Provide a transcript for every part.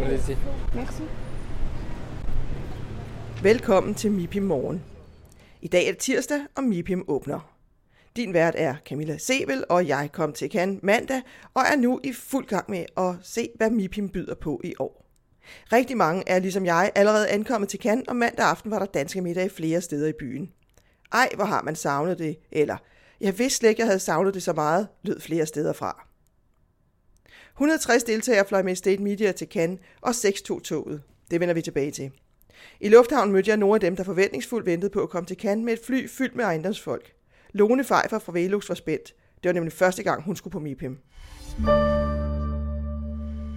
Merci. Velkommen til MIPIM Morgen. I dag er det tirsdag, og MIPIM åbner. Din vært er Camilla Sevel, og jeg kom til Cannes mandag, og er nu i fuld gang med at se, hvad MIPIM byder på i år. Rigtig mange er ligesom jeg allerede ankommet til Cannes, og mandag aften var der danske middag flere steder i byen. Ej, hvor har man savnet det, eller jeg vidste slet ikke, jeg havde savnet det så meget, lød flere steder fra. 160 deltagere fløj med State Media til Cannes, og 6 tog toget. Det vender vi tilbage til. I lufthavnen mødte jeg nogle af dem, der forventningsfuldt ventede på at komme til Cannes med et fly fyldt med ejendomsfolk. Lone Pfeiffer fra Velux var spændt. Det var nemlig første gang, hun skulle på MIPIM.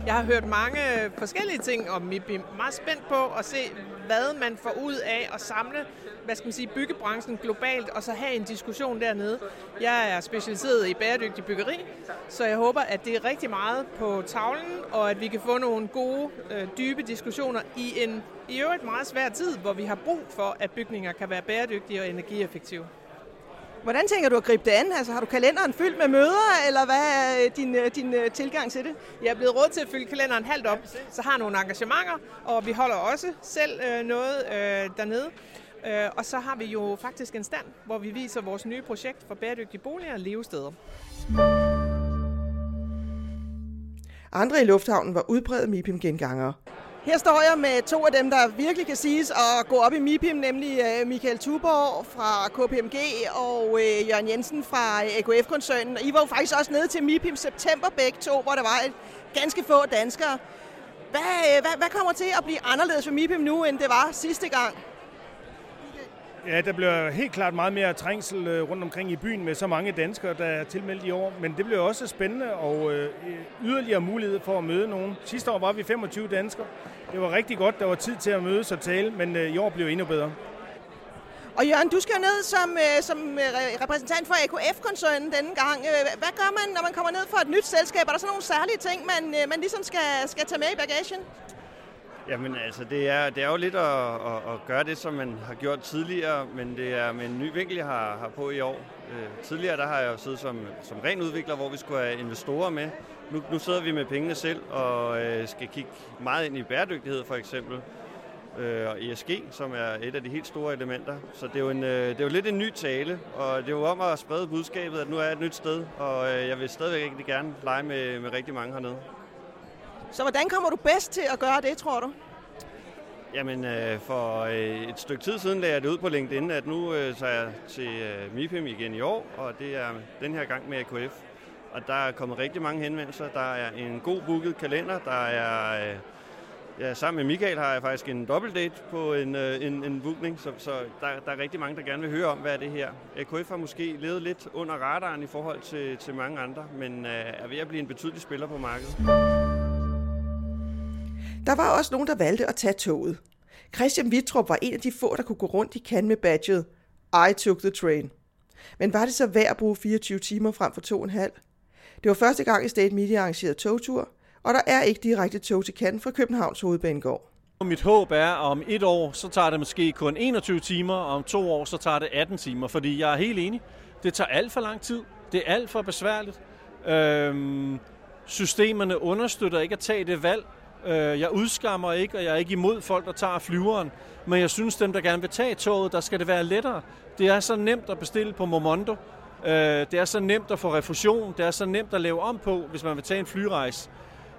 Jeg har hørt mange øh, forskellige ting om MIPI. Meget spændt på at se, hvad man får ud af at samle hvad skal man sige, byggebranchen globalt, og så have en diskussion dernede. Jeg er specialiseret i bæredygtig byggeri, så jeg håber, at det er rigtig meget på tavlen, og at vi kan få nogle gode, øh, dybe diskussioner i en i øvrigt meget svær tid, hvor vi har brug for, at bygninger kan være bæredygtige og energieffektive. Hvordan tænker du at gribe det an? Altså, har du kalenderen fyldt med møder, eller hvad er din, øh, din øh, tilgang til det? Jeg er blevet råd til at fylde kalenderen halvt op, så har nogle engagementer, og vi holder også selv øh, noget øh, dernede. Øh, og så har vi jo faktisk en stand, hvor vi viser vores nye projekt for bæredygtige boliger og levesteder. Andre i lufthavnen var udbredt MIPIM-gengangere. Her står jeg med to af dem, der virkelig kan siges at gå op i MIPIM, nemlig øh, Michael Tuborg fra KPMG og øh, Jørgen Jensen fra øh, AKF-koncernen. I var jo faktisk også nede til MIPIM september begge to, hvor der var et ganske få danskere. Hvad, hvad, hvad kommer til at blive anderledes for MIPIM nu, end det var sidste gang? Ja, der bliver helt klart meget mere trængsel øh, rundt omkring i byen med så mange danskere, der er tilmeldt i år. Men det bliver også spændende og øh, yderligere mulighed for at møde nogen. Sidste år var vi 25 danskere. Det var rigtig godt, der var tid til at mødes og tale, men øh, i år bliver endnu bedre. Og Jørgen, du skal jo ned som, øh, som øh, repræsentant for AKF-koncernen denne gang. Hvad gør man, når man kommer ned for et nyt selskab? Er der så nogle særlige ting, man, man ligesom skal, skal tage med i bagagen? Jamen altså, det er, det er jo lidt at, at, at gøre det, som man har gjort tidligere, men det er med en ny vinkel, jeg har, har på i år. Øh, tidligere der har jeg jo siddet som, som ren udvikler, hvor vi skulle have investorer med. Nu, nu sidder vi med pengene selv og øh, skal kigge meget ind i bæredygtighed for eksempel, øh, og ESG, som er et af de helt store elementer. Så det er, jo en, øh, det er jo lidt en ny tale, og det er jo om at sprede budskabet, at nu er jeg et nyt sted, og øh, jeg vil stadigvæk rigtig gerne lege med, med rigtig mange hernede. Så hvordan kommer du bedst til at gøre det, tror du? Jamen, øh, for øh, et stykke tid siden lagde jeg det ud på LinkedIn, at nu øh, tager jeg til øh, MIPIM igen i år, og det er den her gang med AKF. Og der er kommet rigtig mange henvendelser. Der er en god booket kalender. Der er, øh, ja, sammen med Michael har jeg faktisk en date på en, øh, en, en bookning, så, så der, der er rigtig mange, der gerne vil høre om, hvad er det her. AKF har måske levet lidt under radaren i forhold til, til mange andre, men øh, er ved at blive en betydelig spiller på markedet. Der var også nogen, der valgte at tage toget. Christian Vitrup var en af de få, der kunne gå rundt i kan med badget I took the train. Men var det så værd at bruge 24 timer frem for to og en halv? Det var første gang i State Media arrangeret togtur, og der er ikke direkte tog til Cannes fra Københavns hovedbanegård. Mit håb er, at om et år, så tager det måske kun 21 timer, og om to år, så tager det 18 timer, fordi jeg er helt enig. Det tager alt for lang tid. Det er alt for besværligt. Øhm, systemerne understøtter ikke at tage det valg, Øh, jeg udskammer ikke, og jeg er ikke imod folk, der tager flyveren. Men jeg synes, dem, der gerne vil tage toget, der skal det være lettere. Det er så nemt at bestille på Momondo. Øh, det er så nemt at få refusion. Det er så nemt at lave om på, hvis man vil tage en flyrejse.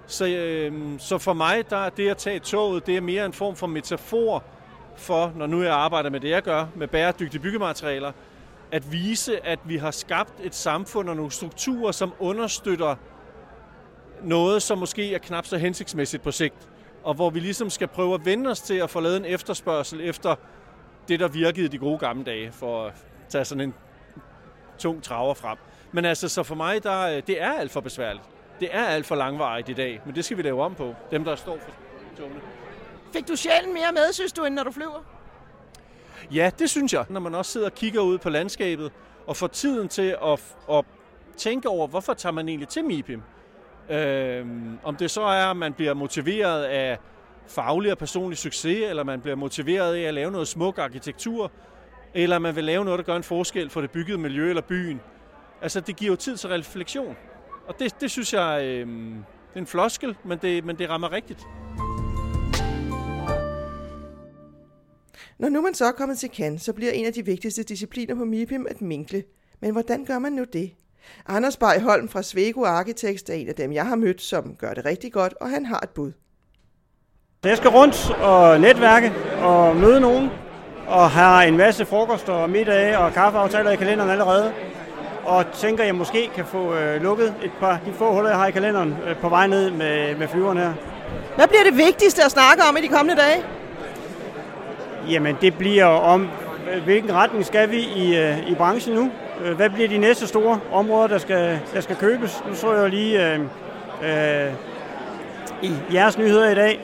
Så, øh, så for mig, der er det at tage toget, det er mere en form for metafor for, når nu jeg arbejder med det, jeg gør, med bæredygtige byggematerialer, at vise, at vi har skabt et samfund og nogle strukturer, som understøtter noget, som måske er knap så hensigtsmæssigt på sigt, og hvor vi ligesom skal prøve at vende os til at få lavet en efterspørgsel efter det, der virkede i de gode gamle dage, for at tage sådan en tung traver frem. Men altså, så for mig, der, det er alt for besværligt. Det er alt for langvarigt i dag, men det skal vi lave om på, dem der står for togene. Fik du sjældent mere med, synes du, end når du flyver? Ja, det synes jeg. Når man også sidder og kigger ud på landskabet, og får tiden til at, at tænke over, hvorfor tager man egentlig til MIPIM? Øh, om det så er, at man bliver motiveret af faglig og personlig succes, eller man bliver motiveret af at lave noget smuk arkitektur, eller man vil lave noget, der gør en forskel for det byggede miljø eller byen. Altså, det giver jo tid til refleksion. Og det, det synes jeg, øh, det er en floskel, men det, men det rammer rigtigt. Når nu man så er kommet til Cannes, så bliver en af de vigtigste discipliner på MIPIM at minkle. Men hvordan gør man nu det? Anders Bay Holm fra Svego Architects er en af dem, jeg har mødt, som gør det rigtig godt, og han har et bud. Jeg skal rundt og netværke og møde nogen, og har en masse frokost og middag og kaffeaftaler i kalenderen allerede. Og tænker, at jeg måske kan få øh, lukket et par de få huller, jeg har i kalenderen øh, på vej ned med, med flyveren her. Hvad bliver det vigtigste at snakke om i de kommende dage? Jamen, det bliver om, øh, hvilken retning skal vi i, øh, i branchen nu? Øh, hvad bliver de næste store områder, der skal, der skal købes? Nu så jeg jo lige øh, øh, i jeres nyheder i dag,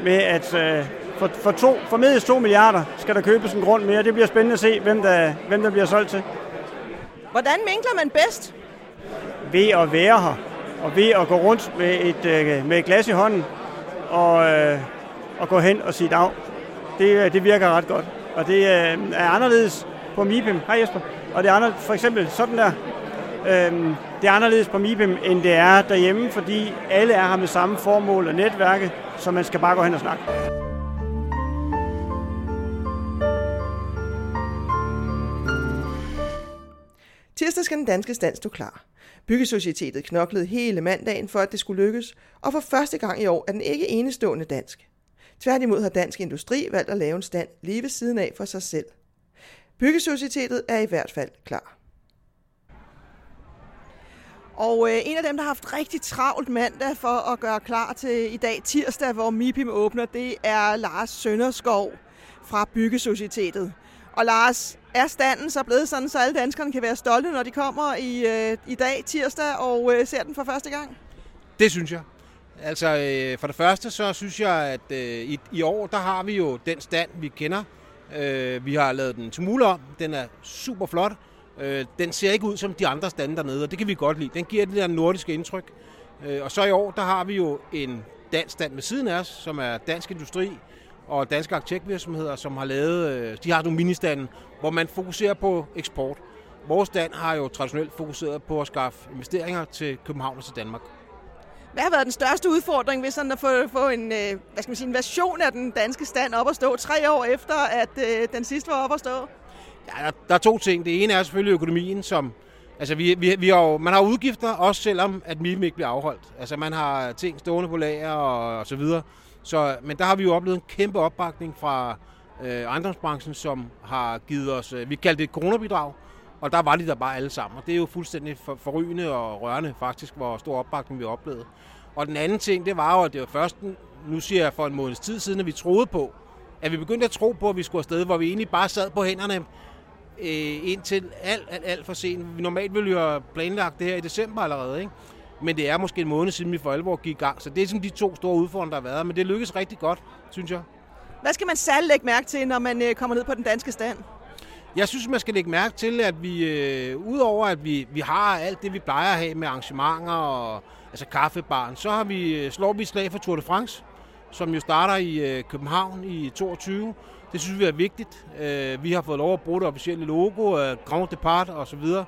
med at øh, for, for, to, for medies 2 milliarder skal der købes en grund mere. Det bliver spændende at se, hvem der, hvem der bliver solgt til. Hvordan minkler man bedst? Ved at være her, og ved at gå rundt med et, øh, med et glas i hånden, og, øh, og gå hen og sige dag. Det, det virker ret godt. Og det øh, er anderledes på MIPIM. Hej Jesper. Og det er anderledes, for eksempel sådan der. øhm, det er anderledes på MIBIM, end det er derhjemme, fordi alle er her med samme formål og netværke, så man skal bare gå hen og snakke. Tirsdag skal den danske stand stå klar. Byggesocietetet knoklede hele mandagen for, at det skulle lykkes, og for første gang i år er den ikke enestående dansk. Tværtimod har Dansk Industri valgt at lave en stand lige ved siden af for sig selv. Byggesocietetet er i hvert fald klar. Og øh, en af dem, der har haft rigtig travlt mandag for at gøre klar til i dag tirsdag, hvor MIPIM åbner, det er Lars Sønderskov fra Byggesocietetet. Og Lars, er standen så blevet sådan, så alle danskerne kan være stolte, når de kommer i, øh, i dag tirsdag og øh, ser den for første gang? Det synes jeg. Altså, øh, for det første, så synes jeg, at øh, i, i år, der har vi jo den stand, vi kender. Øh, vi har lavet den til mule om. Den er super flot. Øh, den ser ikke ud som de andre stande dernede, og det kan vi godt lide. Den giver det der nordiske indtryk. Øh, og så i år, der har vi jo en dansk stand ved siden af os, som er Dansk Industri og danske arkitektvirksomheder, som har lavet, øh, de har nogle ministanden, hvor man fokuserer på eksport. Vores stand har jo traditionelt fokuseret på at skaffe investeringer til København og til Danmark. Hvad har været den største udfordring ved sådan at få, få en, øh, hvad skal man sige, en version af den danske stand op at stå tre år efter, at øh, den sidste var op at stå? Ja, der, der er to ting. Det ene er selvfølgelig økonomien, som Altså, vi, vi, vi har jo, man har udgifter, også selvom at MIM ikke bliver afholdt. Altså, man har ting stående på lager og, og så videre. Så, men der har vi jo oplevet en kæmpe opbakning fra øh, ejendomsbranchen, som har givet os, øh, vi kaldte det et coronabidrag, og der var de der bare alle sammen. Og det er jo fuldstændig for, forrygende og rørende faktisk, hvor stor opbakning vi oplevede. Og den anden ting, det var jo, at det var først, nu siger jeg for en måneds tid siden, at vi troede på, at vi begyndte at tro på, at vi skulle afsted, hvor vi egentlig bare sad på hænderne øh, indtil alt, alt, alt for sent. Vi normalt ville jo have planlagt det her i december allerede, ikke? Men det er måske en måned siden, vi for alvor gik i gang. Så det er sådan de to store udfordringer, der har været. Men det lykkedes rigtig godt, synes jeg. Hvad skal man særligt lægge mærke til, når man øh, kommer ned på den danske stand? Jeg synes, man skal lægge mærke til, at vi, øh, udover at vi, vi har alt det, vi plejer at have med arrangementer og altså kaffebaren, så har vi, øh, slår vi slag for Tour de France, som jo starter i øh, København i 22. Det synes vi er vigtigt. Øh, vi har fået lov at bruge det officielle logo, øh, Grand Depart og så videre.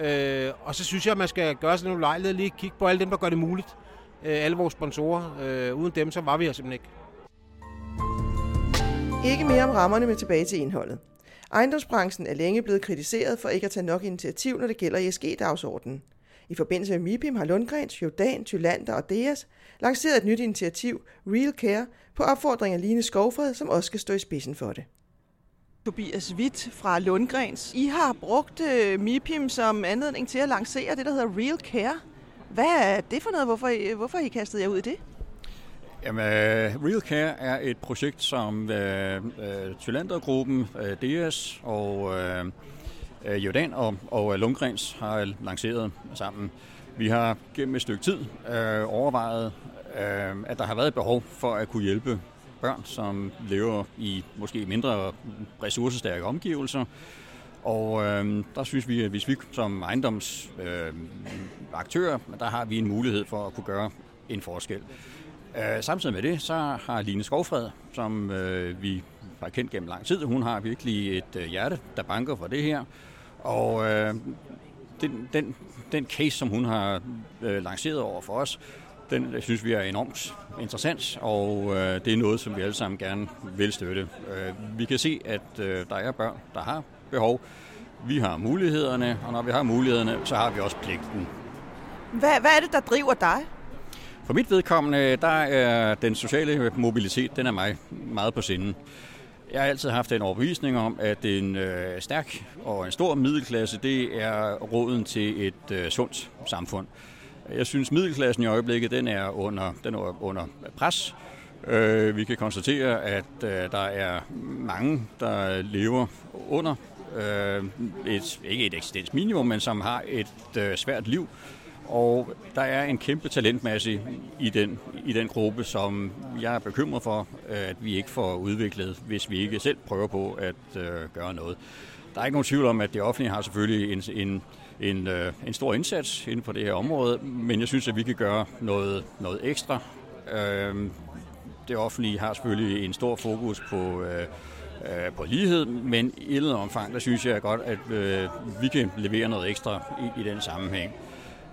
Øh, og så synes jeg, at man skal gøre sig en lejlighed lige kigge på alle dem, der gør det muligt. Øh, alle vores sponsorer. Øh, uden dem, så var vi her simpelthen ikke. Ikke mere om rammerne men tilbage til indholdet. Ejendomsbranchen er længe blevet kritiseret for ikke at tage nok initiativ, når det gælder ESG-dagsordenen. I forbindelse med MIPIM har Lundgrens, Jordan, Tylander og Deas lanceret et nyt initiativ, Real Care, på opfordring af Line Skovfred, som også skal stå i spidsen for det. Tobias Witt fra Lundgrens. I har brugt øh, MIPIM som anledning til at lancere det, der hedder Real Care. Hvad er det for noget? Hvorfor, øh, hvorfor har I kastet jer ud i det? Jamen, øh, Real Care er et projekt, som øh, øh, uh, uh, Tylandergruppen, DS og uh, Jordan og, og Lundgrens har lanceret sammen. Vi har gennem et stykke tid uh, overvejet, uh, at der har været et behov for at kunne hjælpe børn, som lever i måske mindre ressourcestærke omgivelser. Og øh, der synes vi, at hvis vi som ejendomsaktører, øh, der har vi en mulighed for at kunne gøre en forskel. Øh, samtidig med det, så har Line Skovfred, som øh, vi har kendt gennem lang tid, hun har virkelig et øh, hjerte, der banker for det her. Og øh, den, den, den case, som hun har øh, lanceret over for os, den synes vi er enormt interessant, og øh, det er noget, som vi alle sammen gerne vil støtte. Øh, vi kan se, at øh, der er børn, der har behov. Vi har mulighederne, og når vi har mulighederne, så har vi også pligten. Hvad, hvad er det, der driver dig? For mit vedkommende, der er den sociale mobilitet, den er mig meget på sinden. Jeg har altid haft en overbevisning om, at en øh, stærk og en stor middelklasse, det er råden til et øh, sundt samfund. Jeg synes, middelklassen i øjeblikket, den er under, den er under pres. Øh, vi kan konstatere, at øh, der er mange, der lever under øh, et, ikke et eksistensminimum, men som har et øh, svært liv. Og der er en kæmpe talentmasse i den, i den gruppe, som jeg er bekymret for, øh, at vi ikke får udviklet, hvis vi ikke selv prøver på at øh, gøre noget. Der er ikke nogen tvivl om, at det offentlige har selvfølgelig en, en, en, øh, en stor indsats inden for det her område, men jeg synes, at vi kan gøre noget, noget ekstra. Øh, det offentlige har selvfølgelig en stor fokus på, øh, øh, på lighed, men i et eller andet omfang, der synes jeg godt, at øh, vi kan levere noget ekstra i, i den sammenhæng.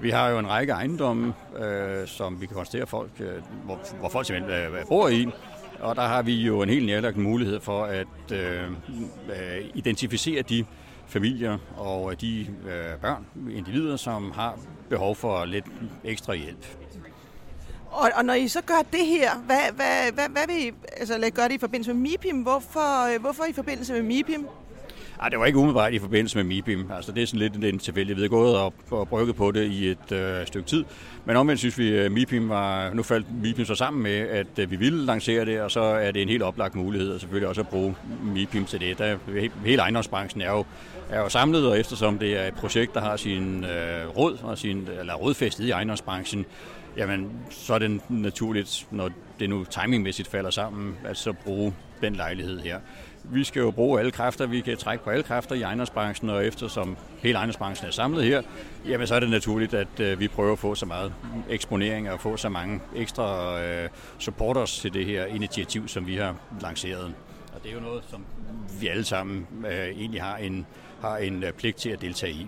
Vi har jo en række ejendomme, øh, som vi kan konstatere, folk, øh, hvor, hvor folk simpelthen øh, bor i. Og der har vi jo en helt nærlagt mulighed for at øh, øh, identificere de familier og de øh, børn, individer, som har behov for lidt ekstra hjælp. Og, og når I så gør det her, hvad, hvad, hvad, hvad vil I altså, gøre det i forbindelse med MIPIM? Hvorfor, øh, hvorfor i forbindelse med MIPIM? Nej, det var ikke umiddelbart i forbindelse med MIBIM. Altså, det er sådan lidt en tilfældig. Vi har gået og, og brygget på det i et øh, stykke tid. Men omvendt synes vi, øh, at MIBIM var... Nu faldt MIBIM så sammen med, at øh, vi ville lancere det, og så er det en helt oplagt mulighed, og selvfølgelig også at bruge MIBIM til det. Der, hele ejendomsbranchen er jo, er jo samlet, og eftersom det er et projekt, der har sin øh, råd, og sin, eller rådfæstet i ejendomsbranchen, jamen, så er det naturligt, når det nu timingmæssigt falder sammen, at så bruge den lejlighed her vi skal jo bruge alle kræfter, vi kan trække på alle kræfter i ejendomsbranchen, og eftersom hele ejendomsbranchen er samlet her, jamen så er det naturligt, at øh, vi prøver at få så meget eksponering og få så mange ekstra øh, supporters til det her initiativ, som vi har lanceret. Og det er jo noget, som vi alle sammen øh, egentlig har en, har en pligt til at deltage i.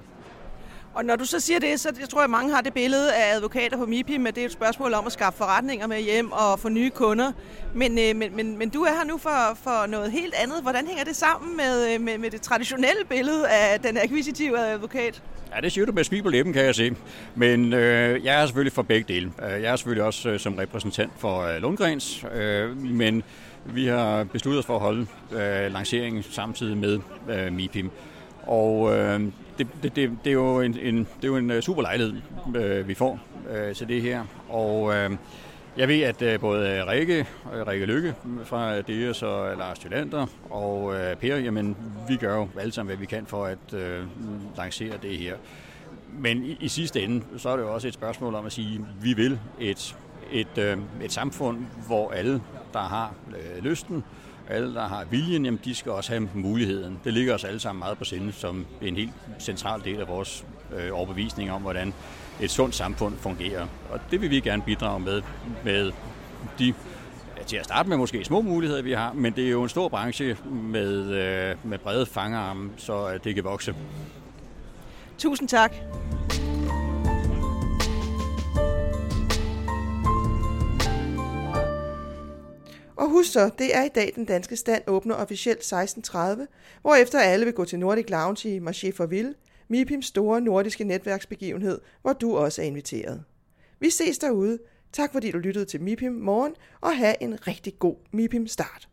Og når du så siger det, så jeg tror jeg, mange har det billede af advokater på MIPI, men det er et spørgsmål om at skaffe forretninger med hjem og få nye kunder. Men, øh, men, men, men du er her nu for, for noget helt andet. Hvordan hænger det sammen med, øh, med, med det traditionelle billede af den akquisitive advokat? Ja, det siger du med smil på læben, kan jeg se. Men øh, jeg er selvfølgelig for begge dele. Øh, jeg er selvfølgelig også øh, som repræsentant for øh, Lundgrens, øh, men vi har besluttet os for at holde øh, lanceringen samtidig med øh, MIPIM. Og øh, det, det, det, det, er jo en, en, det er jo en øh, super lejlighed, øh, vi får øh, til det her. Og øh, jeg ved, at øh, både Rikke, øh, Rikke Lykke fra DS og Lars Tylander og øh, Per, jamen, vi gør jo alle sammen, hvad vi kan for at øh, lancere det her. Men i, i sidste ende, så er det jo også et spørgsmål om at sige, at vi vil et, et, øh, et samfund, hvor alle, der har øh, lysten, alle, der har viljen, jamen, de skal også have muligheden. Det ligger os alle sammen meget på sinde som en helt central del af vores øh, overbevisning om, hvordan et sundt samfund fungerer. Og det vil vi gerne bidrage med, med de til at starte med måske små muligheder, vi har, men det er jo en stor branche med, øh, med brede fangarme, så det kan vokse. Tusind tak. Og husk så, det er i dag den danske stand åbner officielt 16.30, hvorefter alle vil gå til Nordic Lounge i Marché for Ville, MIPIMs store nordiske netværksbegivenhed, hvor du også er inviteret. Vi ses derude. Tak fordi du lyttede til MIPIM morgen, og have en rigtig god MIPIM start.